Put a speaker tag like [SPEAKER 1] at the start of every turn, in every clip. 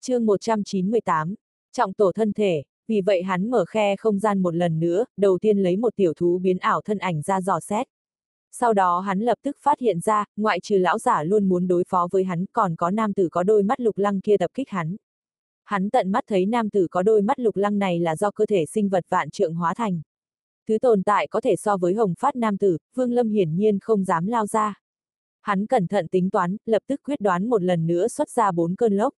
[SPEAKER 1] chương 198, trọng tổ thân thể, vì vậy hắn mở khe không gian một lần nữa, đầu tiên lấy một tiểu thú biến ảo thân ảnh ra dò xét. Sau đó hắn lập tức phát hiện ra, ngoại trừ lão giả luôn muốn đối phó với hắn, còn có nam tử có đôi mắt lục lăng kia tập kích hắn. Hắn tận mắt thấy nam tử có đôi mắt lục lăng này là do cơ thể sinh vật vạn trượng hóa thành. Thứ tồn tại có thể so với hồng phát nam tử, Vương Lâm hiển nhiên không dám lao ra. Hắn cẩn thận tính toán, lập tức quyết đoán một lần nữa xuất ra bốn cơn lốc.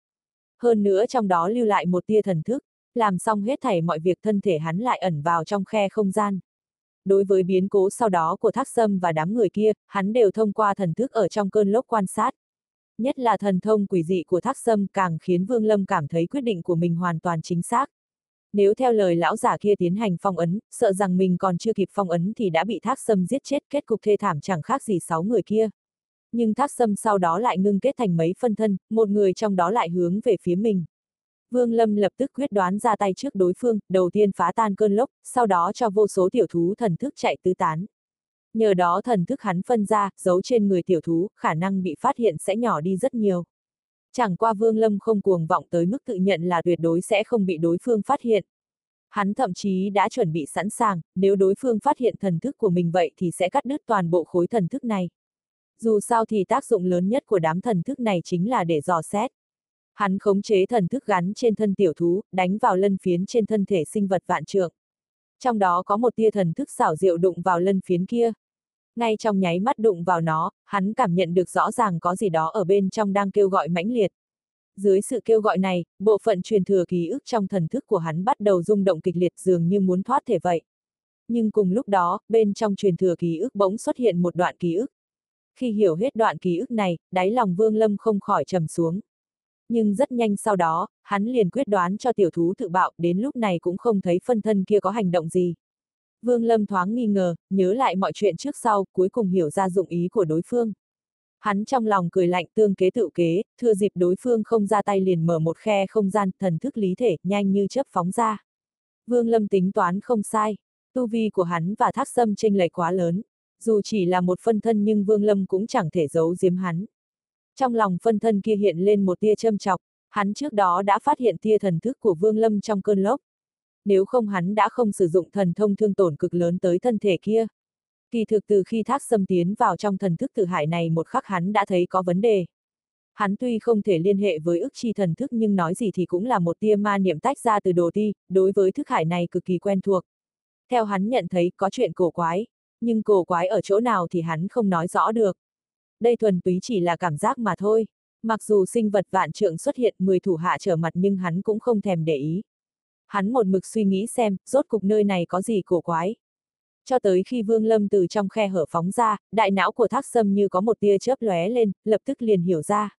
[SPEAKER 1] Hơn nữa trong đó lưu lại một tia thần thức, làm xong hết thảy mọi việc thân thể hắn lại ẩn vào trong khe không gian. Đối với biến cố sau đó của thác sâm và đám người kia, hắn đều thông qua thần thức ở trong cơn lốc quan sát. Nhất là thần thông quỷ dị của thác sâm càng khiến Vương Lâm cảm thấy quyết định của mình hoàn toàn chính xác. Nếu theo lời lão giả kia tiến hành phong ấn, sợ rằng mình còn chưa kịp phong ấn thì đã bị thác sâm giết chết kết cục thê thảm chẳng khác gì sáu người kia. Nhưng thác sâm sau đó lại ngưng kết thành mấy phân thân, một người trong đó lại hướng về phía mình. Vương Lâm lập tức quyết đoán ra tay trước đối phương, đầu tiên phá tan cơn lốc, sau đó cho vô số tiểu thú thần thức chạy tứ tán. Nhờ đó thần thức hắn phân ra, giấu trên người tiểu thú, khả năng bị phát hiện sẽ nhỏ đi rất nhiều. Chẳng qua Vương Lâm không cuồng vọng tới mức tự nhận là tuyệt đối sẽ không bị đối phương phát hiện. Hắn thậm chí đã chuẩn bị sẵn sàng, nếu đối phương phát hiện thần thức của mình vậy thì sẽ cắt đứt toàn bộ khối thần thức này. Dù sao thì tác dụng lớn nhất của đám thần thức này chính là để dò xét. Hắn khống chế thần thức gắn trên thân tiểu thú, đánh vào lân phiến trên thân thể sinh vật vạn trượng. Trong đó có một tia thần thức xảo diệu đụng vào lân phiến kia. Ngay trong nháy mắt đụng vào nó, hắn cảm nhận được rõ ràng có gì đó ở bên trong đang kêu gọi mãnh liệt. Dưới sự kêu gọi này, bộ phận truyền thừa ký ức trong thần thức của hắn bắt đầu rung động kịch liệt dường như muốn thoát thể vậy. Nhưng cùng lúc đó, bên trong truyền thừa ký ức bỗng xuất hiện một đoạn ký ức. Khi hiểu hết đoạn ký ức này, đáy lòng Vương Lâm không khỏi trầm xuống. Nhưng rất nhanh sau đó, hắn liền quyết đoán cho tiểu thú tự bạo, đến lúc này cũng không thấy phân thân kia có hành động gì. Vương Lâm thoáng nghi ngờ, nhớ lại mọi chuyện trước sau, cuối cùng hiểu ra dụng ý của đối phương. Hắn trong lòng cười lạnh tương kế tự kế, thừa dịp đối phương không ra tay liền mở một khe không gian, thần thức lý thể, nhanh như chớp phóng ra. Vương Lâm tính toán không sai, tu vi của hắn và thác sâm chênh lệch quá lớn. Dù chỉ là một phân thân nhưng Vương Lâm cũng chẳng thể giấu giếm hắn. Trong lòng phân thân kia hiện lên một tia châm chọc, hắn trước đó đã phát hiện tia thần thức của Vương Lâm trong cơn lốc. Nếu không hắn đã không sử dụng thần thông thương tổn cực lớn tới thân thể kia. Kỳ thực từ khi thác xâm tiến vào trong thần thức tự hải này một khắc hắn đã thấy có vấn đề. Hắn tuy không thể liên hệ với ức chi thần thức nhưng nói gì thì cũng là một tia ma niệm tách ra từ đồ ti, đối với thức hải này cực kỳ quen thuộc. Theo hắn nhận thấy có chuyện cổ quái, nhưng cổ quái ở chỗ nào thì hắn không nói rõ được. Đây thuần túy chỉ là cảm giác mà thôi. Mặc dù sinh vật vạn trượng xuất hiện 10 thủ hạ trở mặt nhưng hắn cũng không thèm để ý. Hắn một mực suy nghĩ xem, rốt cục nơi này có gì cổ quái. Cho tới khi Vương Lâm từ trong khe hở phóng ra, đại não của thác sâm như có một tia chớp lóe lên, lập tức liền hiểu ra.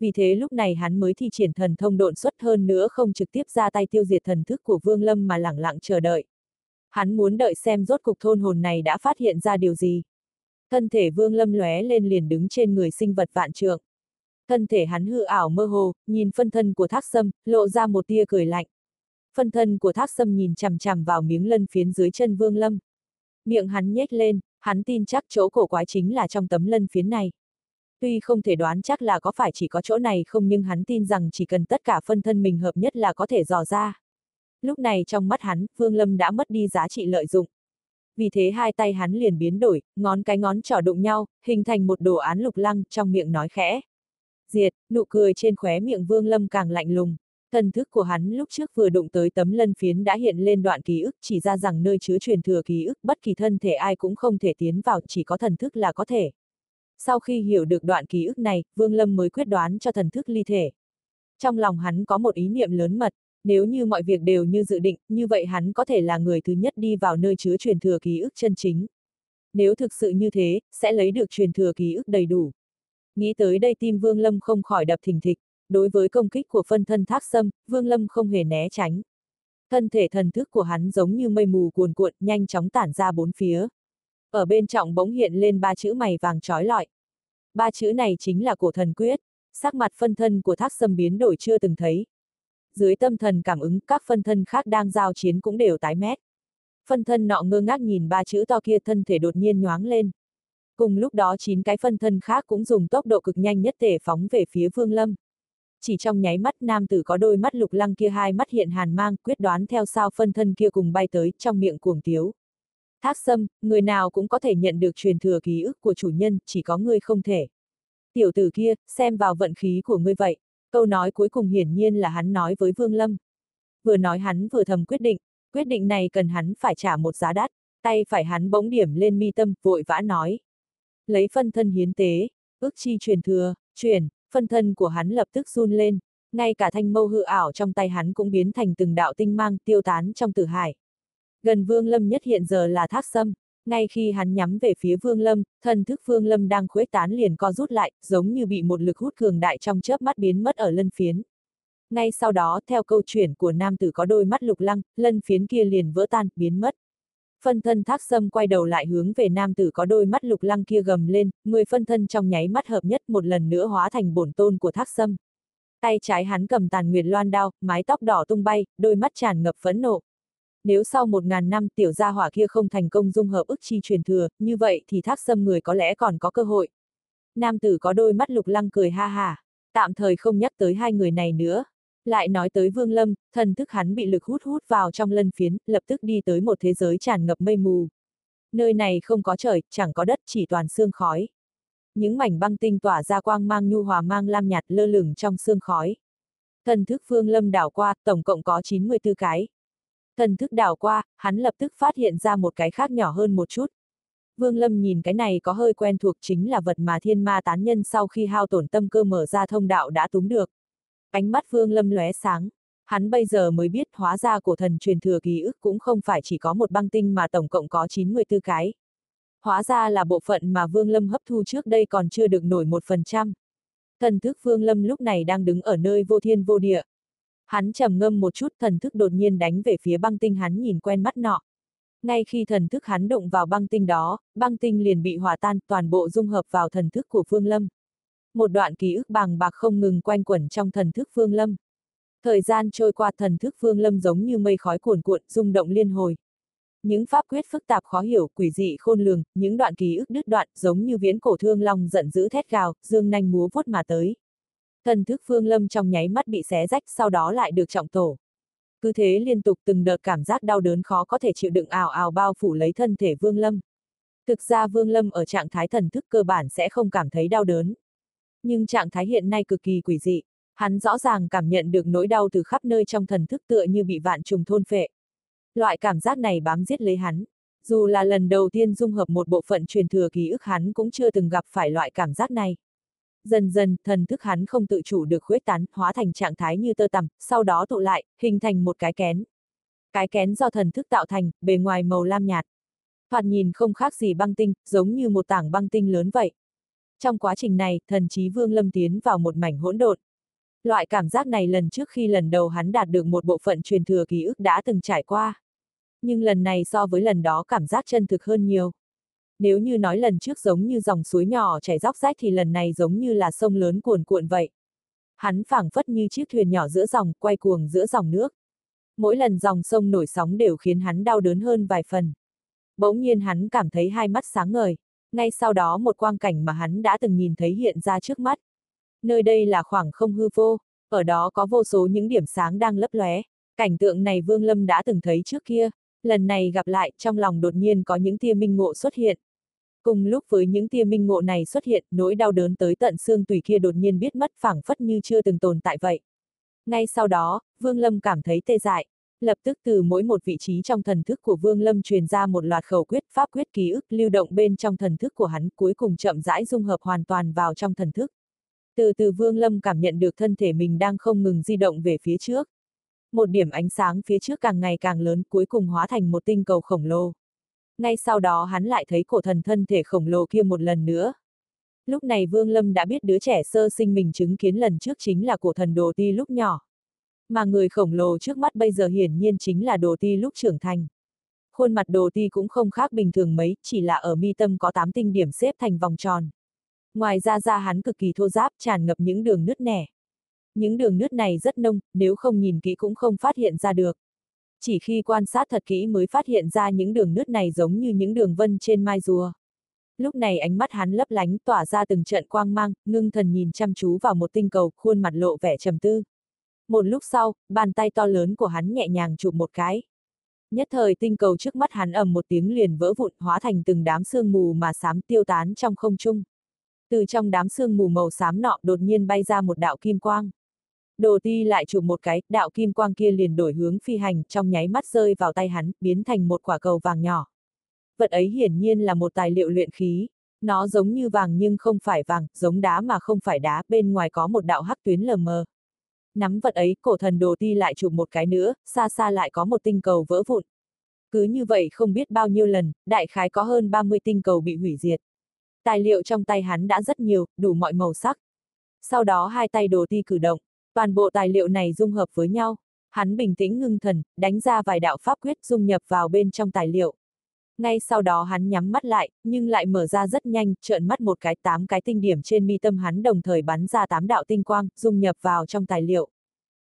[SPEAKER 1] Vì thế lúc này hắn mới thi triển thần thông độn xuất hơn nữa không trực tiếp ra tay tiêu diệt thần thức của Vương Lâm mà lẳng lặng chờ đợi. Hắn muốn đợi xem rốt cục thôn hồn này đã phát hiện ra điều gì. Thân thể Vương Lâm lóe lên liền đứng trên người sinh vật vạn trượng. Thân thể hắn hư ảo mơ hồ, nhìn phân thân của thác sâm, lộ ra một tia cười lạnh. Phân thân của thác sâm nhìn chằm chằm vào miếng lân phiến dưới chân Vương Lâm. Miệng hắn nhếch lên, hắn tin chắc chỗ cổ quái chính là trong tấm lân phiến này. Tuy không thể đoán chắc là có phải chỉ có chỗ này không nhưng hắn tin rằng chỉ cần tất cả phân thân mình hợp nhất là có thể dò ra. Lúc này trong mắt hắn, Vương Lâm đã mất đi giá trị lợi dụng. Vì thế hai tay hắn liền biến đổi, ngón cái ngón trỏ đụng nhau, hình thành một đồ án lục lăng, trong miệng nói khẽ. Diệt, nụ cười trên khóe miệng Vương Lâm càng lạnh lùng. Thần thức của hắn lúc trước vừa đụng tới tấm lân phiến đã hiện lên đoạn ký ức chỉ ra rằng nơi chứa truyền thừa ký ức bất kỳ thân thể ai cũng không thể tiến vào chỉ có thần thức là có thể. Sau khi hiểu được đoạn ký ức này, Vương Lâm mới quyết đoán cho thần thức ly thể. Trong lòng hắn có một ý niệm lớn mật, nếu như mọi việc đều như dự định, như vậy hắn có thể là người thứ nhất đi vào nơi chứa truyền thừa ký ức chân chính. Nếu thực sự như thế, sẽ lấy được truyền thừa ký ức đầy đủ. Nghĩ tới đây tim Vương Lâm không khỏi đập thình thịch, đối với công kích của phân thân thác sâm, Vương Lâm không hề né tránh. Thân thể thần thức của hắn giống như mây mù cuồn cuộn, nhanh chóng tản ra bốn phía. Ở bên trọng bỗng hiện lên ba chữ mày vàng trói lọi. Ba chữ này chính là cổ thần quyết, sắc mặt phân thân của thác sâm biến đổi chưa từng thấy. Dưới tâm thần cảm ứng, các phân thân khác đang giao chiến cũng đều tái mét. Phân thân nọ ngơ ngác nhìn ba chữ to kia thân thể đột nhiên nhoáng lên. Cùng lúc đó chín cái phân thân khác cũng dùng tốc độ cực nhanh nhất thể phóng về phía Vương Lâm. chỉ trong nháy mắt nam tử có đôi mắt lục lăng kia hai mắt hiện hàn mang, quyết đoán theo sao phân thân kia cùng bay tới, trong miệng cuồng tiếu. Thác sâm, người nào cũng có thể nhận được truyền thừa ký ức của chủ nhân, chỉ có ngươi không thể. Tiểu tử kia, xem vào vận khí của ngươi vậy. Câu nói cuối cùng hiển nhiên là hắn nói với Vương Lâm. Vừa nói hắn vừa thầm quyết định, quyết định này cần hắn phải trả một giá đắt, tay phải hắn bỗng điểm lên mi tâm, vội vã nói. Lấy phân thân hiến tế, ước chi truyền thừa, truyền, phân thân của hắn lập tức run lên, ngay cả thanh mâu hư ảo trong tay hắn cũng biến thành từng đạo tinh mang tiêu tán trong tử hải. Gần Vương Lâm nhất hiện giờ là thác sâm, ngay khi hắn nhắm về phía Vương Lâm, thần thức Vương Lâm đang khuếch tán liền co rút lại, giống như bị một lực hút cường đại trong chớp mắt biến mất ở lân phiến. Ngay sau đó, theo câu chuyện của nam tử có đôi mắt lục lăng, lân phiến kia liền vỡ tan, biến mất. Phân thân thác sâm quay đầu lại hướng về nam tử có đôi mắt lục lăng kia gầm lên, người phân thân trong nháy mắt hợp nhất một lần nữa hóa thành bổn tôn của thác sâm. Tay trái hắn cầm tàn nguyệt loan đao, mái tóc đỏ tung bay, đôi mắt tràn ngập phẫn nộ. Nếu sau một ngàn năm tiểu gia hỏa kia không thành công dung hợp ức chi truyền thừa, như vậy thì thác sâm người có lẽ còn có cơ hội. Nam tử có đôi mắt lục lăng cười ha ha, tạm thời không nhắc tới hai người này nữa. Lại nói tới Vương Lâm, thần thức hắn bị lực hút hút vào trong lân phiến, lập tức đi tới một thế giới tràn ngập mây mù. Nơi này không có trời, chẳng có đất, chỉ toàn xương khói. Những mảnh băng tinh tỏa ra quang mang nhu hòa mang lam nhạt lơ lửng trong xương khói. Thần thức Vương Lâm đảo qua, tổng cộng có 94 cái. Thần thức đảo qua, hắn lập tức phát hiện ra một cái khác nhỏ hơn một chút. Vương Lâm nhìn cái này có hơi quen thuộc chính là vật mà thiên ma tán nhân sau khi hao tổn tâm cơ mở ra thông đạo đã túm được. Ánh mắt Vương Lâm lóe sáng. Hắn bây giờ mới biết hóa ra cổ thần truyền thừa ký ức cũng không phải chỉ có một băng tinh mà tổng cộng có 94 cái. Hóa ra là bộ phận mà Vương Lâm hấp thu trước đây còn chưa được nổi một phần trăm. Thần thức Vương Lâm lúc này đang đứng ở nơi vô thiên vô địa. Hắn trầm ngâm một chút thần thức đột nhiên đánh về phía băng tinh hắn nhìn quen mắt nọ. Ngay khi thần thức hắn động vào băng tinh đó, băng tinh liền bị hòa tan toàn bộ dung hợp vào thần thức của Phương Lâm một đoạn ký ức bàng bạc không ngừng quanh quẩn trong thần thức Phương Lâm. Thời gian trôi qua thần thức Phương Lâm giống như mây khói cuồn cuộn, rung động liên hồi. Những pháp quyết phức tạp khó hiểu, quỷ dị khôn lường, những đoạn ký ức đứt đoạn giống như viễn cổ thương long giận dữ thét gào, dương nanh múa vuốt mà tới. Thần thức Phương Lâm trong nháy mắt bị xé rách, sau đó lại được trọng tổ. Cứ thế liên tục từng đợt cảm giác đau đớn khó có thể chịu đựng ảo ảo bao phủ lấy thân thể Vương Lâm. Thực ra Vương Lâm ở trạng thái thần thức cơ bản sẽ không cảm thấy đau đớn nhưng trạng thái hiện nay cực kỳ quỷ dị. Hắn rõ ràng cảm nhận được nỗi đau từ khắp nơi trong thần thức tựa như bị vạn trùng thôn phệ. Loại cảm giác này bám giết lấy hắn. Dù là lần đầu tiên dung hợp một bộ phận truyền thừa ký ức hắn cũng chưa từng gặp phải loại cảm giác này. Dần dần, thần thức hắn không tự chủ được khuếch tán, hóa thành trạng thái như tơ tằm, sau đó tụ lại, hình thành một cái kén. Cái kén do thần thức tạo thành, bề ngoài màu lam nhạt. Thoạt nhìn không khác gì băng tinh, giống như một tảng băng tinh lớn vậy. Trong quá trình này, thần trí Vương Lâm tiến vào một mảnh hỗn độn. Loại cảm giác này lần trước khi lần đầu hắn đạt được một bộ phận truyền thừa ký ức đã từng trải qua. Nhưng lần này so với lần đó cảm giác chân thực hơn nhiều. Nếu như nói lần trước giống như dòng suối nhỏ chảy róc rách thì lần này giống như là sông lớn cuồn cuộn vậy. Hắn phảng phất như chiếc thuyền nhỏ giữa dòng, quay cuồng giữa dòng nước. Mỗi lần dòng sông nổi sóng đều khiến hắn đau đớn hơn vài phần. Bỗng nhiên hắn cảm thấy hai mắt sáng ngời ngay sau đó một quang cảnh mà hắn đã từng nhìn thấy hiện ra trước mắt. Nơi đây là khoảng không hư vô, ở đó có vô số những điểm sáng đang lấp lóe. Cảnh tượng này Vương Lâm đã từng thấy trước kia, lần này gặp lại, trong lòng đột nhiên có những tia minh ngộ xuất hiện. Cùng lúc với những tia minh ngộ này xuất hiện, nỗi đau đớn tới tận xương tùy kia đột nhiên biết mất phảng phất như chưa từng tồn tại vậy. Ngay sau đó, Vương Lâm cảm thấy tê dại, Lập tức từ mỗi một vị trí trong thần thức của Vương Lâm truyền ra một loạt khẩu quyết pháp quyết ký ức lưu động bên trong thần thức của hắn cuối cùng chậm rãi dung hợp hoàn toàn vào trong thần thức. Từ từ Vương Lâm cảm nhận được thân thể mình đang không ngừng di động về phía trước. Một điểm ánh sáng phía trước càng ngày càng lớn cuối cùng hóa thành một tinh cầu khổng lồ. Ngay sau đó hắn lại thấy cổ thần thân thể khổng lồ kia một lần nữa. Lúc này Vương Lâm đã biết đứa trẻ sơ sinh mình chứng kiến lần trước chính là cổ thần đồ ti lúc nhỏ. Mà người khổng lồ trước mắt bây giờ hiển nhiên chính là đồ ti lúc trưởng thành. Khuôn mặt đồ ti cũng không khác bình thường mấy, chỉ là ở mi tâm có 8 tinh điểm xếp thành vòng tròn. Ngoài ra da hắn cực kỳ thô ráp, tràn ngập những đường nứt nẻ. Những đường nứt này rất nông, nếu không nhìn kỹ cũng không phát hiện ra được. Chỉ khi quan sát thật kỹ mới phát hiện ra những đường nứt này giống như những đường vân trên mai rùa. Lúc này ánh mắt hắn lấp lánh tỏa ra từng trận quang mang, ngưng thần nhìn chăm chú vào một tinh cầu, khuôn mặt lộ vẻ trầm tư. Một lúc sau, bàn tay to lớn của hắn nhẹ nhàng chụp một cái. Nhất thời tinh cầu trước mắt hắn ầm một tiếng liền vỡ vụn hóa thành từng đám sương mù mà xám tiêu tán trong không trung. Từ trong đám sương mù màu xám nọ đột nhiên bay ra một đạo kim quang. Đồ ti lại chụp một cái, đạo kim quang kia liền đổi hướng phi hành, trong nháy mắt rơi vào tay hắn, biến thành một quả cầu vàng nhỏ. Vật ấy hiển nhiên là một tài liệu luyện khí. Nó giống như vàng nhưng không phải vàng, giống đá mà không phải đá, bên ngoài có một đạo hắc tuyến lờ mờ. Nắm vật ấy, cổ thần đồ ti lại chụp một cái nữa, xa xa lại có một tinh cầu vỡ vụn. Cứ như vậy không biết bao nhiêu lần, đại khái có hơn 30 tinh cầu bị hủy diệt. Tài liệu trong tay hắn đã rất nhiều, đủ mọi màu sắc. Sau đó hai tay đồ ti cử động, toàn bộ tài liệu này dung hợp với nhau. Hắn bình tĩnh ngưng thần, đánh ra vài đạo pháp quyết dung nhập vào bên trong tài liệu. Ngay sau đó hắn nhắm mắt lại, nhưng lại mở ra rất nhanh, trợn mắt một cái tám cái tinh điểm trên mi tâm hắn đồng thời bắn ra tám đạo tinh quang, dung nhập vào trong tài liệu.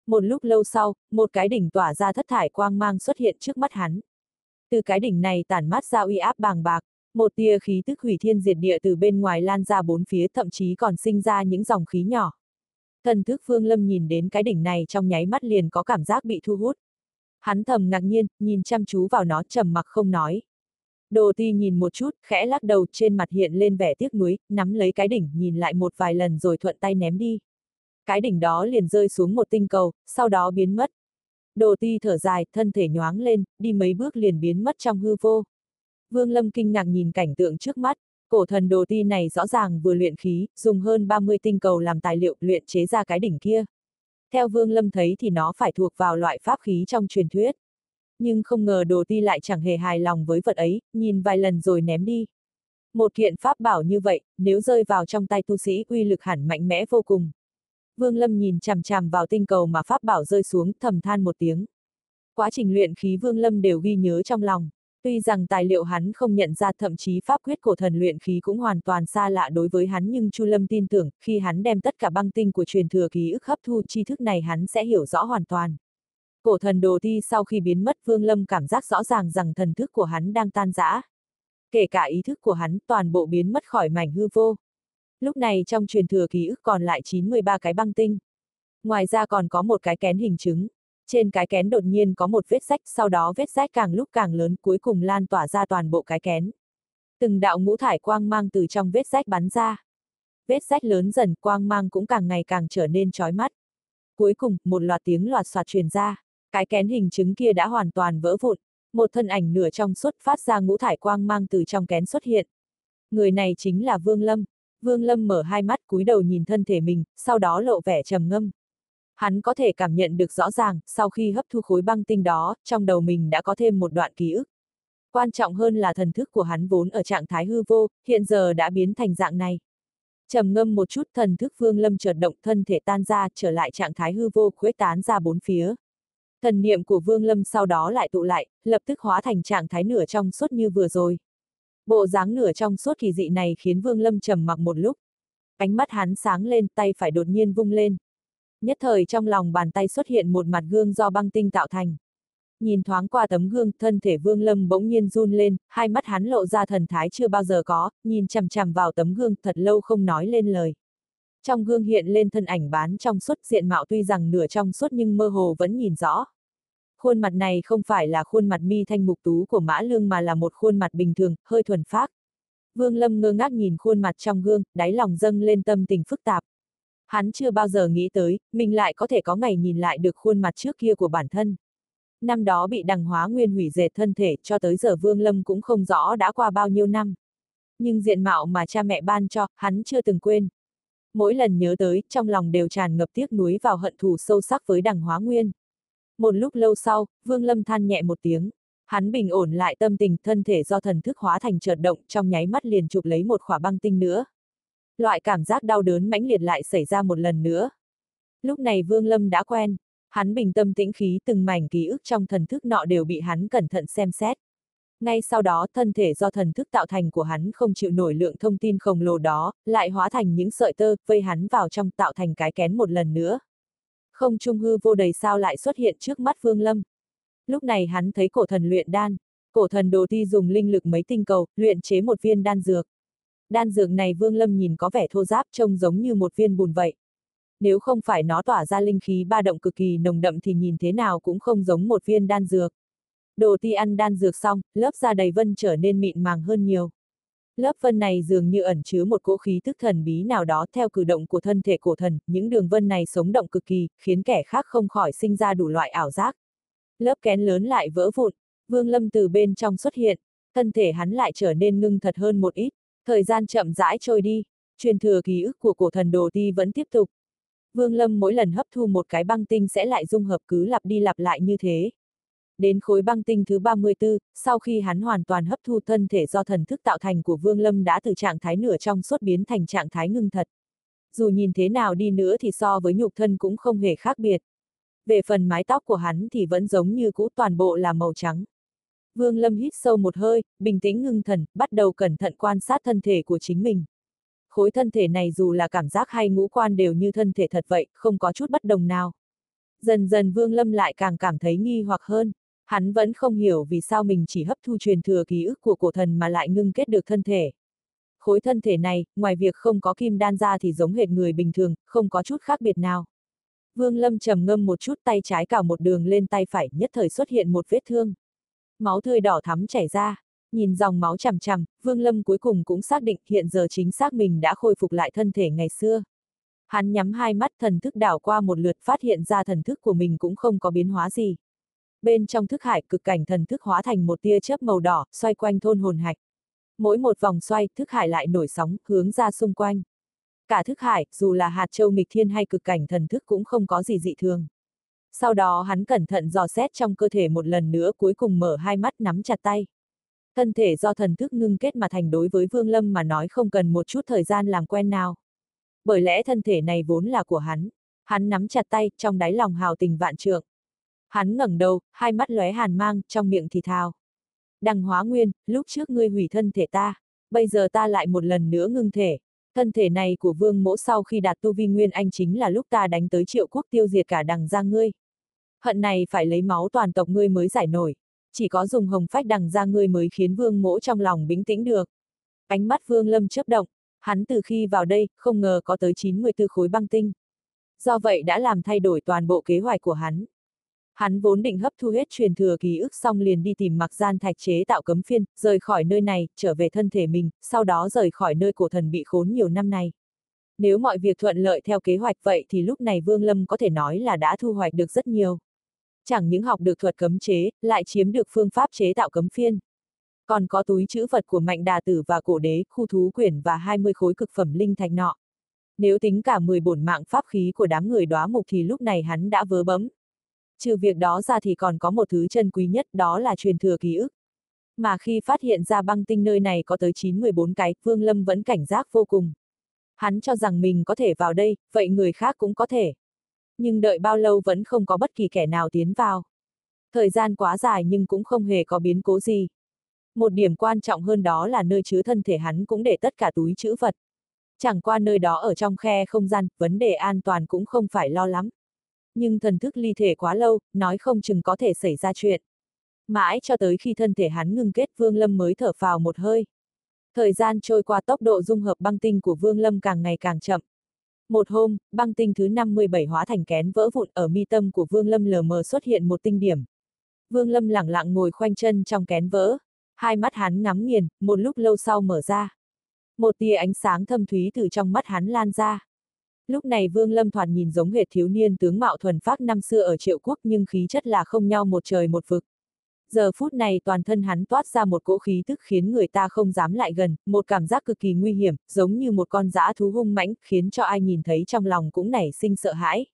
[SPEAKER 1] Một lúc lâu sau, một cái đỉnh tỏa ra thất thải quang mang xuất hiện trước mắt hắn. Từ cái đỉnh này tản mát ra uy áp bàng bạc, một tia khí tức hủy thiên diệt địa từ bên ngoài lan ra bốn phía thậm chí còn sinh ra những dòng khí nhỏ. Thần thức Phương Lâm nhìn đến cái đỉnh này trong nháy mắt liền có cảm giác bị thu hút. Hắn thầm ngạc nhiên, nhìn chăm chú vào nó trầm mặc không nói. Đồ ti nhìn một chút, khẽ lắc đầu trên mặt hiện lên vẻ tiếc nuối, nắm lấy cái đỉnh nhìn lại một vài lần rồi thuận tay ném đi. Cái đỉnh đó liền rơi xuống một tinh cầu, sau đó biến mất. Đồ ti thở dài, thân thể nhoáng lên, đi mấy bước liền biến mất trong hư vô. Vương Lâm kinh ngạc nhìn cảnh tượng trước mắt, cổ thần đồ ti này rõ ràng vừa luyện khí, dùng hơn 30 tinh cầu làm tài liệu luyện chế ra cái đỉnh kia. Theo Vương Lâm thấy thì nó phải thuộc vào loại pháp khí trong truyền thuyết. Nhưng không ngờ đồ ti lại chẳng hề hài lòng với vật ấy, nhìn vài lần rồi ném đi. Một kiện pháp bảo như vậy, nếu rơi vào trong tay tu sĩ uy lực hẳn mạnh mẽ vô cùng. Vương Lâm nhìn chằm chằm vào tinh cầu mà pháp bảo rơi xuống, thầm than một tiếng. Quá trình luyện khí Vương Lâm đều ghi nhớ trong lòng. Tuy rằng tài liệu hắn không nhận ra thậm chí pháp quyết cổ thần luyện khí cũng hoàn toàn xa lạ đối với hắn nhưng Chu Lâm tin tưởng, khi hắn đem tất cả băng tinh của truyền thừa ký ức hấp thu tri thức này hắn sẽ hiểu rõ hoàn toàn. Cổ thần đồ thi sau khi biến mất Vương Lâm cảm giác rõ ràng rằng thần thức của hắn đang tan rã. Kể cả ý thức của hắn toàn bộ biến mất khỏi mảnh hư vô. Lúc này trong truyền thừa ký ức còn lại 93 cái băng tinh. Ngoài ra còn có một cái kén hình trứng. Trên cái kén đột nhiên có một vết rách, sau đó vết rách càng lúc càng lớn cuối cùng lan tỏa ra toàn bộ cái kén. Từng đạo ngũ thải quang mang từ trong vết rách bắn ra. Vết rách lớn dần, quang mang cũng càng ngày càng trở nên chói mắt. Cuối cùng, một loạt tiếng loạt soạt truyền ra. Cái kén hình trứng kia đã hoàn toàn vỡ vụn. Một thân ảnh nửa trong suốt phát ra ngũ thải quang mang từ trong kén xuất hiện. Người này chính là Vương Lâm. Vương Lâm mở hai mắt cúi đầu nhìn thân thể mình, sau đó lộ vẻ trầm ngâm. Hắn có thể cảm nhận được rõ ràng, sau khi hấp thu khối băng tinh đó, trong đầu mình đã có thêm một đoạn ký ức. Quan trọng hơn là thần thức của hắn vốn ở trạng thái hư vô, hiện giờ đã biến thành dạng này. trầm ngâm một chút thần thức Vương Lâm chợt động thân thể tan ra, trở lại trạng thái hư vô khuếch tán ra bốn phía. Thần niệm của Vương Lâm sau đó lại tụ lại, lập tức hóa thành trạng thái nửa trong suốt như vừa rồi. Bộ dáng nửa trong suốt kỳ dị này khiến Vương Lâm trầm mặc một lúc. Ánh mắt hắn sáng lên, tay phải đột nhiên vung lên. Nhất thời trong lòng bàn tay xuất hiện một mặt gương do băng tinh tạo thành. Nhìn thoáng qua tấm gương, thân thể Vương Lâm bỗng nhiên run lên, hai mắt hắn lộ ra thần thái chưa bao giờ có, nhìn chằm chằm vào tấm gương thật lâu không nói lên lời. Trong gương hiện lên thân ảnh bán trong suốt diện mạo tuy rằng nửa trong suốt nhưng mơ hồ vẫn nhìn rõ. Khuôn mặt này không phải là khuôn mặt mi thanh mục tú của Mã Lương mà là một khuôn mặt bình thường, hơi thuần phác. Vương Lâm ngơ ngác nhìn khuôn mặt trong gương, đáy lòng dâng lên tâm tình phức tạp. Hắn chưa bao giờ nghĩ tới, mình lại có thể có ngày nhìn lại được khuôn mặt trước kia của bản thân. Năm đó bị đằng hóa nguyên hủy dệt thân thể cho tới giờ Vương Lâm cũng không rõ đã qua bao nhiêu năm. Nhưng diện mạo mà cha mẹ ban cho, hắn chưa từng quên. Mỗi lần nhớ tới, trong lòng đều tràn ngập tiếc nuối vào hận thù sâu sắc với đằng hóa nguyên. Một lúc lâu sau, Vương Lâm than nhẹ một tiếng. Hắn bình ổn lại tâm tình, thân thể do thần thức hóa thành chợt động trong nháy mắt liền chụp lấy một khỏa băng tinh nữa. Loại cảm giác đau đớn mãnh liệt lại xảy ra một lần nữa. Lúc này Vương Lâm đã quen, hắn bình tâm tĩnh khí từng mảnh ký ức trong thần thức nọ đều bị hắn cẩn thận xem xét. Ngay sau đó thân thể do thần thức tạo thành của hắn không chịu nổi lượng thông tin khổng lồ đó, lại hóa thành những sợi tơ, vây hắn vào trong tạo thành cái kén một lần nữa. Không trung hư vô đầy sao lại xuất hiện trước mắt Vương Lâm. Lúc này hắn thấy cổ thần luyện đan, cổ thần đồ ti dùng linh lực mấy tinh cầu, luyện chế một viên đan dược. Đan dược này Vương Lâm nhìn có vẻ thô ráp trông giống như một viên bùn vậy. Nếu không phải nó tỏa ra linh khí ba động cực kỳ nồng đậm thì nhìn thế nào cũng không giống một viên đan dược. Đồ ti ăn đan dược xong, lớp da đầy vân trở nên mịn màng hơn nhiều. Lớp vân này dường như ẩn chứa một cỗ khí tức thần bí nào đó theo cử động của thân thể cổ thần, những đường vân này sống động cực kỳ, khiến kẻ khác không khỏi sinh ra đủ loại ảo giác. Lớp kén lớn lại vỡ vụn, Vương Lâm từ bên trong xuất hiện, thân thể hắn lại trở nên ngưng thật hơn một ít, thời gian chậm rãi trôi đi, truyền thừa ký ức của cổ thần đồ ti vẫn tiếp tục. Vương Lâm mỗi lần hấp thu một cái băng tinh sẽ lại dung hợp cứ lặp đi lặp lại như thế. Đến khối băng tinh thứ 34, sau khi hắn hoàn toàn hấp thu thân thể do thần thức tạo thành của Vương Lâm đã từ trạng thái nửa trong suốt biến thành trạng thái ngưng thật. Dù nhìn thế nào đi nữa thì so với nhục thân cũng không hề khác biệt. Về phần mái tóc của hắn thì vẫn giống như cũ toàn bộ là màu trắng. Vương Lâm hít sâu một hơi, bình tĩnh ngưng thần, bắt đầu cẩn thận quan sát thân thể của chính mình. Khối thân thể này dù là cảm giác hay ngũ quan đều như thân thể thật vậy, không có chút bất đồng nào. Dần dần Vương Lâm lại càng cảm thấy nghi hoặc hơn. Hắn vẫn không hiểu vì sao mình chỉ hấp thu truyền thừa ký ức của cổ thần mà lại ngưng kết được thân thể. Khối thân thể này, ngoài việc không có kim đan ra thì giống hệt người bình thường, không có chút khác biệt nào. Vương Lâm trầm ngâm một chút tay trái cào một đường lên tay phải, nhất thời xuất hiện một vết thương. Máu tươi đỏ thắm chảy ra, nhìn dòng máu chằm chằm, Vương Lâm cuối cùng cũng xác định hiện giờ chính xác mình đã khôi phục lại thân thể ngày xưa. Hắn nhắm hai mắt thần thức đảo qua một lượt phát hiện ra thần thức của mình cũng không có biến hóa gì. Bên trong thức hải cực cảnh thần thức hóa thành một tia chớp màu đỏ, xoay quanh thôn hồn hạch. Mỗi một vòng xoay, thức hải lại nổi sóng, hướng ra xung quanh. Cả thức hải, dù là hạt châu nghịch thiên hay cực cảnh thần thức cũng không có gì dị thường. Sau đó hắn cẩn thận dò xét trong cơ thể một lần nữa cuối cùng mở hai mắt nắm chặt tay. Thân thể do thần thức ngưng kết mà thành đối với Vương Lâm mà nói không cần một chút thời gian làm quen nào. Bởi lẽ thân thể này vốn là của hắn. Hắn nắm chặt tay, trong đáy lòng hào tình vạn trượng. Hắn ngẩng đầu, hai mắt lóe hàn mang, trong miệng thì thào. Đằng hóa nguyên, lúc trước ngươi hủy thân thể ta, bây giờ ta lại một lần nữa ngưng thể. Thân thể này của vương mỗ sau khi đạt tu vi nguyên anh chính là lúc ta đánh tới triệu quốc tiêu diệt cả đằng ra ngươi. Hận này phải lấy máu toàn tộc ngươi mới giải nổi. Chỉ có dùng hồng phách đằng ra ngươi mới khiến vương mỗ trong lòng bình tĩnh được. Ánh mắt vương lâm chớp động, hắn từ khi vào đây, không ngờ có tới 94 khối băng tinh. Do vậy đã làm thay đổi toàn bộ kế hoạch của hắn. Hắn vốn định hấp thu hết truyền thừa ký ức xong liền đi tìm mặc gian thạch chế tạo cấm phiên, rời khỏi nơi này, trở về thân thể mình, sau đó rời khỏi nơi cổ thần bị khốn nhiều năm nay. Nếu mọi việc thuận lợi theo kế hoạch vậy thì lúc này Vương Lâm có thể nói là đã thu hoạch được rất nhiều. Chẳng những học được thuật cấm chế, lại chiếm được phương pháp chế tạo cấm phiên. Còn có túi chữ vật của mạnh đà tử và cổ đế, khu thú quyển và 20 khối cực phẩm linh thạch nọ. Nếu tính cả 10 bổn mạng pháp khí của đám người đóa mục thì lúc này hắn đã vớ bấm, Trừ việc đó ra thì còn có một thứ chân quý nhất đó là truyền thừa ký ức. Mà khi phát hiện ra băng tinh nơi này có tới 9-14 cái, Vương Lâm vẫn cảnh giác vô cùng. Hắn cho rằng mình có thể vào đây, vậy người khác cũng có thể. Nhưng đợi bao lâu vẫn không có bất kỳ kẻ nào tiến vào. Thời gian quá dài nhưng cũng không hề có biến cố gì. Một điểm quan trọng hơn đó là nơi chứa thân thể hắn cũng để tất cả túi chữ vật. Chẳng qua nơi đó ở trong khe không gian, vấn đề an toàn cũng không phải lo lắm nhưng thần thức ly thể quá lâu, nói không chừng có thể xảy ra chuyện. Mãi cho tới khi thân thể hắn ngừng kết Vương Lâm mới thở phào một hơi. Thời gian trôi qua tốc độ dung hợp băng tinh của Vương Lâm càng ngày càng chậm. Một hôm, băng tinh thứ 57 hóa thành kén vỡ vụn ở mi tâm của Vương Lâm lờ mờ xuất hiện một tinh điểm. Vương Lâm lẳng lặng ngồi khoanh chân trong kén vỡ. Hai mắt hắn ngắm nghiền, một lúc lâu sau mở ra. Một tia ánh sáng thâm thúy từ trong mắt hắn lan ra. Lúc này Vương Lâm thoạt nhìn giống hệt thiếu niên tướng mạo thuần phác năm xưa ở triệu quốc nhưng khí chất là không nhau một trời một vực. Giờ phút này toàn thân hắn toát ra một cỗ khí tức khiến người ta không dám lại gần, một cảm giác cực kỳ nguy hiểm, giống như một con dã thú hung mãnh, khiến cho ai nhìn thấy trong lòng cũng nảy sinh sợ hãi.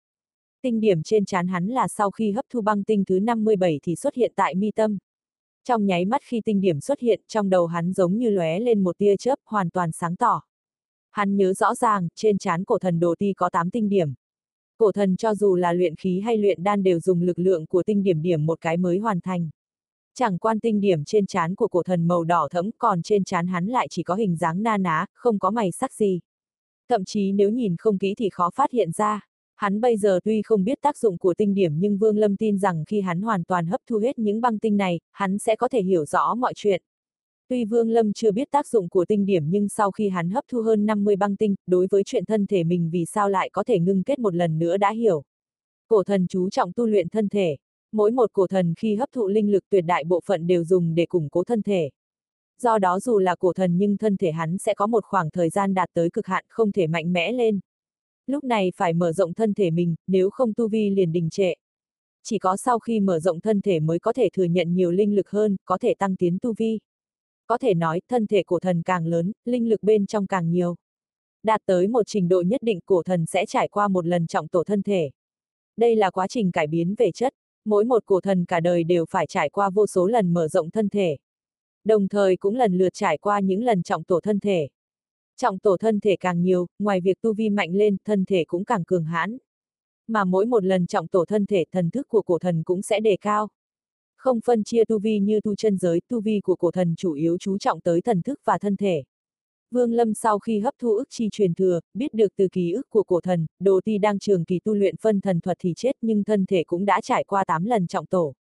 [SPEAKER 1] Tinh điểm trên trán hắn là sau khi hấp thu băng tinh thứ 57 thì xuất hiện tại mi tâm. Trong nháy mắt khi tinh điểm xuất hiện, trong đầu hắn giống như lóe lên một tia chớp hoàn toàn sáng tỏ. Hắn nhớ rõ ràng, trên trán cổ thần đồ ti có 8 tinh điểm. Cổ thần cho dù là luyện khí hay luyện đan đều dùng lực lượng của tinh điểm điểm một cái mới hoàn thành. Chẳng quan tinh điểm trên trán của cổ thần màu đỏ thẫm, còn trên trán hắn lại chỉ có hình dáng na ná, không có mày sắc gì. Thậm chí nếu nhìn không kỹ thì khó phát hiện ra. Hắn bây giờ tuy không biết tác dụng của tinh điểm nhưng Vương Lâm tin rằng khi hắn hoàn toàn hấp thu hết những băng tinh này, hắn sẽ có thể hiểu rõ mọi chuyện. Tuy Vương Lâm chưa biết tác dụng của tinh điểm nhưng sau khi hắn hấp thu hơn 50 băng tinh, đối với chuyện thân thể mình vì sao lại có thể ngưng kết một lần nữa đã hiểu. Cổ thần chú trọng tu luyện thân thể. Mỗi một cổ thần khi hấp thụ linh lực tuyệt đại bộ phận đều dùng để củng cố thân thể. Do đó dù là cổ thần nhưng thân thể hắn sẽ có một khoảng thời gian đạt tới cực hạn không thể mạnh mẽ lên. Lúc này phải mở rộng thân thể mình, nếu không tu vi liền đình trệ. Chỉ có sau khi mở rộng thân thể mới có thể thừa nhận nhiều linh lực hơn, có thể tăng tiến tu vi. Có thể nói, thân thể cổ thần càng lớn, linh lực bên trong càng nhiều. Đạt tới một trình độ nhất định cổ thần sẽ trải qua một lần trọng tổ thân thể. Đây là quá trình cải biến về chất, mỗi một cổ thần cả đời đều phải trải qua vô số lần mở rộng thân thể. Đồng thời cũng lần lượt trải qua những lần trọng tổ thân thể. Trọng tổ thân thể càng nhiều, ngoài việc tu vi mạnh lên, thân thể cũng càng cường hãn. Mà mỗi một lần trọng tổ thân thể, thần thức của cổ thần cũng sẽ đề cao. Không phân chia tu vi như tu chân giới, tu vi của cổ thần chủ yếu chú trọng tới thần thức và thân thể. Vương Lâm sau khi hấp thu ức chi truyền thừa, biết được từ ký ức của cổ thần, đồ ti đang trường kỳ tu luyện phân thần thuật thì chết nhưng thân thể cũng đã trải qua 8 lần trọng tổ.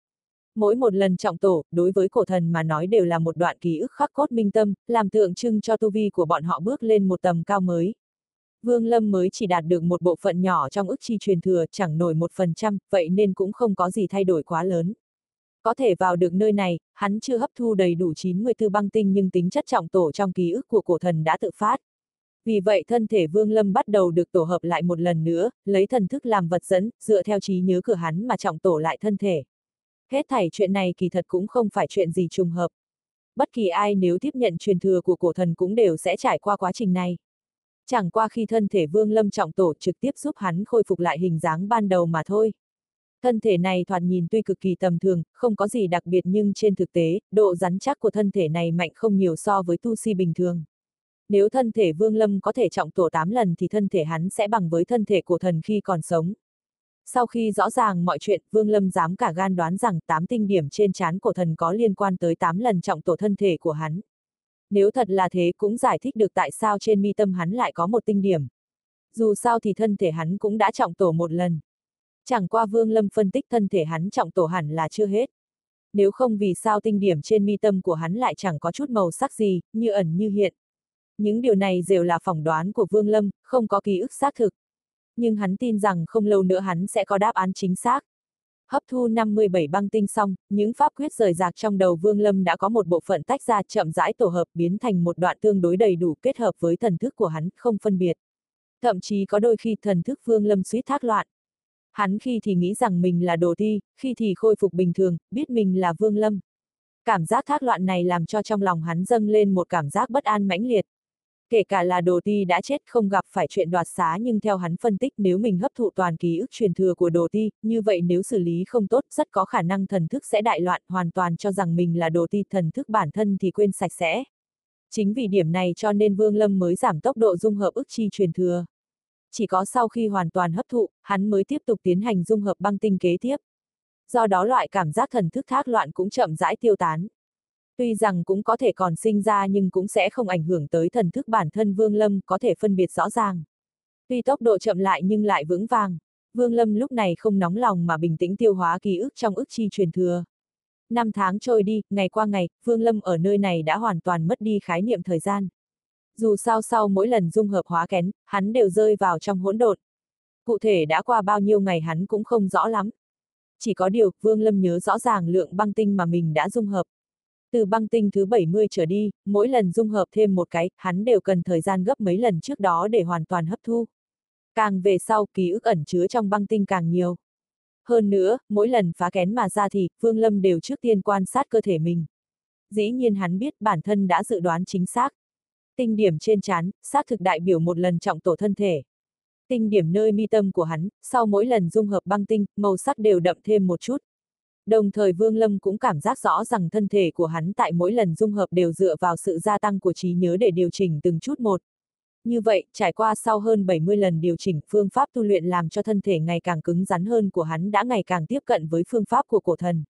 [SPEAKER 1] Mỗi một lần trọng tổ, đối với cổ thần mà nói đều là một đoạn ký ức khắc cốt minh tâm, làm tượng trưng cho tu vi của bọn họ bước lên một tầm cao mới. Vương Lâm mới chỉ đạt được một bộ phận nhỏ trong ức chi truyền thừa, chẳng nổi một phần trăm, vậy nên cũng không có gì thay đổi quá lớn. Có thể vào được nơi này, hắn chưa hấp thu đầy đủ 94 băng tinh nhưng tính chất trọng tổ trong ký ức của cổ thần đã tự phát. Vì vậy thân thể Vương Lâm bắt đầu được tổ hợp lại một lần nữa, lấy thần thức làm vật dẫn, dựa theo trí nhớ của hắn mà trọng tổ lại thân thể. Hết thảy chuyện này kỳ thật cũng không phải chuyện gì trùng hợp. Bất kỳ ai nếu tiếp nhận truyền thừa của cổ thần cũng đều sẽ trải qua quá trình này. Chẳng qua khi thân thể Vương Lâm trọng tổ trực tiếp giúp hắn khôi phục lại hình dáng ban đầu mà thôi. Thân thể này thoạt nhìn tuy cực kỳ tầm thường, không có gì đặc biệt nhưng trên thực tế, độ rắn chắc của thân thể này mạnh không nhiều so với tu si bình thường. Nếu thân thể Vương Lâm có thể trọng tổ 8 lần thì thân thể hắn sẽ bằng với thân thể của thần khi còn sống. Sau khi rõ ràng mọi chuyện, Vương Lâm dám cả gan đoán rằng 8 tinh điểm trên trán của thần có liên quan tới 8 lần trọng tổ thân thể của hắn. Nếu thật là thế cũng giải thích được tại sao trên mi tâm hắn lại có một tinh điểm. Dù sao thì thân thể hắn cũng đã trọng tổ một lần. Chẳng qua Vương Lâm phân tích thân thể hắn trọng tổ hẳn là chưa hết. Nếu không vì sao tinh điểm trên mi tâm của hắn lại chẳng có chút màu sắc gì, như ẩn như hiện. Những điều này đều là phỏng đoán của Vương Lâm, không có ký ức xác thực. Nhưng hắn tin rằng không lâu nữa hắn sẽ có đáp án chính xác. Hấp thu 57 băng tinh xong, những pháp quyết rời rạc trong đầu Vương Lâm đã có một bộ phận tách ra chậm rãi tổ hợp biến thành một đoạn tương đối đầy đủ kết hợp với thần thức của hắn, không phân biệt. Thậm chí có đôi khi thần thức Vương Lâm suýt thác loạn. Hắn khi thì nghĩ rằng mình là đồ thi, khi thì khôi phục bình thường, biết mình là Vương Lâm. Cảm giác thác loạn này làm cho trong lòng hắn dâng lên một cảm giác bất an mãnh liệt. Kể cả là đồ ti đã chết không gặp phải chuyện đoạt xá nhưng theo hắn phân tích nếu mình hấp thụ toàn ký ức truyền thừa của đồ ti, như vậy nếu xử lý không tốt rất có khả năng thần thức sẽ đại loạn hoàn toàn cho rằng mình là đồ ti thần thức bản thân thì quên sạch sẽ. Chính vì điểm này cho nên Vương Lâm mới giảm tốc độ dung hợp ức chi truyền thừa chỉ có sau khi hoàn toàn hấp thụ, hắn mới tiếp tục tiến hành dung hợp băng tinh kế tiếp. Do đó loại cảm giác thần thức thác loạn cũng chậm rãi tiêu tán. Tuy rằng cũng có thể còn sinh ra nhưng cũng sẽ không ảnh hưởng tới thần thức bản thân Vương Lâm có thể phân biệt rõ ràng. Tuy tốc độ chậm lại nhưng lại vững vàng. Vương Lâm lúc này không nóng lòng mà bình tĩnh tiêu hóa ký ức trong ức chi truyền thừa. Năm tháng trôi đi, ngày qua ngày, Vương Lâm ở nơi này đã hoàn toàn mất đi khái niệm thời gian dù sao sau mỗi lần dung hợp hóa kén, hắn đều rơi vào trong hỗn độn. Cụ thể đã qua bao nhiêu ngày hắn cũng không rõ lắm. Chỉ có điều, Vương Lâm nhớ rõ ràng lượng băng tinh mà mình đã dung hợp. Từ băng tinh thứ 70 trở đi, mỗi lần dung hợp thêm một cái, hắn đều cần thời gian gấp mấy lần trước đó để hoàn toàn hấp thu. Càng về sau, ký ức ẩn chứa trong băng tinh càng nhiều. Hơn nữa, mỗi lần phá kén mà ra thì, Vương Lâm đều trước tiên quan sát cơ thể mình. Dĩ nhiên hắn biết bản thân đã dự đoán chính xác. Tinh điểm trên trán, xác thực đại biểu một lần trọng tổ thân thể. Tinh điểm nơi mi tâm của hắn, sau mỗi lần dung hợp băng tinh, màu sắc đều đậm thêm một chút. Đồng thời Vương Lâm cũng cảm giác rõ rằng thân thể của hắn tại mỗi lần dung hợp đều dựa vào sự gia tăng của trí nhớ để điều chỉnh từng chút một. Như vậy, trải qua sau hơn 70 lần điều chỉnh, phương pháp tu luyện làm cho thân thể ngày càng cứng rắn hơn của hắn đã ngày càng tiếp cận với phương pháp của cổ thần.